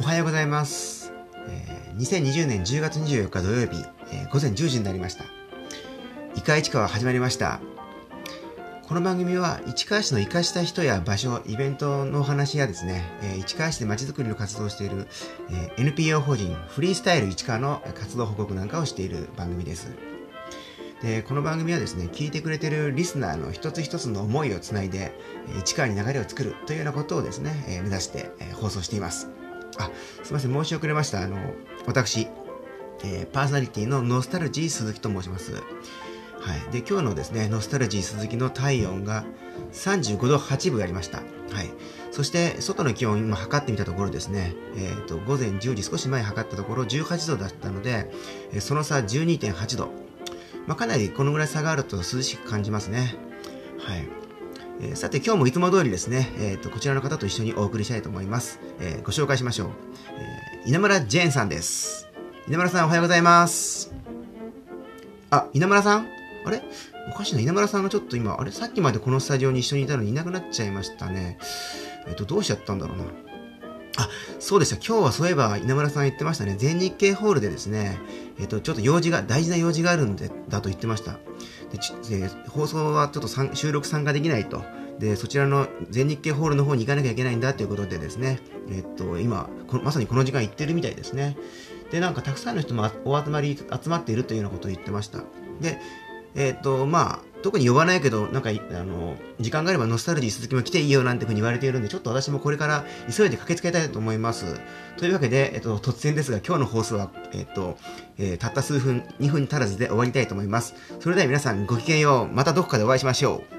おはようございます。えー2020年10月24日土曜日、えー午前10時になりました。イカ市川始まりました。この番組は市川市の生かした人や場所、イベントのお話やですね、えー市川市で街づくりの活動をしている、え NPO 法人フリースタイル市川の活動報告なんかをしている番組です。でこの番組はですね聞いてくれてるリスナーの一つ一つの思いをつないで市川に流れを作るというようなことをですね、目指して、放送していますあすいません申し遅れました。あの私、えーパーソナリティのノスタルジー鈴木と申します。はい、で今日のですねノスタルジー鈴木の体温が35度8分ありました、はい、そして外の気温今測ってみたところですね、えー、と午前10時少し前測ったところ18度だったので、えその差12.8度。まあ、かなりこのぐらい差があると涼しく感じますね。はい。えーさて今日もいつも通りですね、えーと、こちらの方と一緒にお送りしたいと思います。えーご紹介しましょう。えー稲村ジェーンさんです。稲村さんおはようございます。あ、稲村さん？あれ？おかしいな。稲村さんがちょっと今、あれ？さっきまでこのスタジオに一緒にいたのにいなくなっちゃいましたね。えっ、と、どうしちゃったんだろうな。あ、そうでした。今日はそういえば稲村さん言ってましたね。全日経ホールでですね、えっ、と、ちょっと用事が、大事な用事があるんで、だと言ってました。で、ちで放送はちょっと収録参加できないと。で、そちらの全日経ホールの方に行かなきゃいけないんだということでですね、えっ、と、今、まさにこの時間行ってるみたいですね。で、なんかたくさんの人もお集まり、集まっているというようなことを言ってました。で、えっ、と、まあ、特に呼ばないけど、なんか、あの、時間があればノスタルジー鈴木も来ていいよなんてふうに言われているんで、ちょっと私もこれから急いで駆けつけたいと思います。というわけで、えっ、と、突然ですが、今日の放送は、えっ、と、えーたった数分、2分足らずで終わりたいと思います。それでは皆さんごきげんよう。またどこかでお会いしましょう。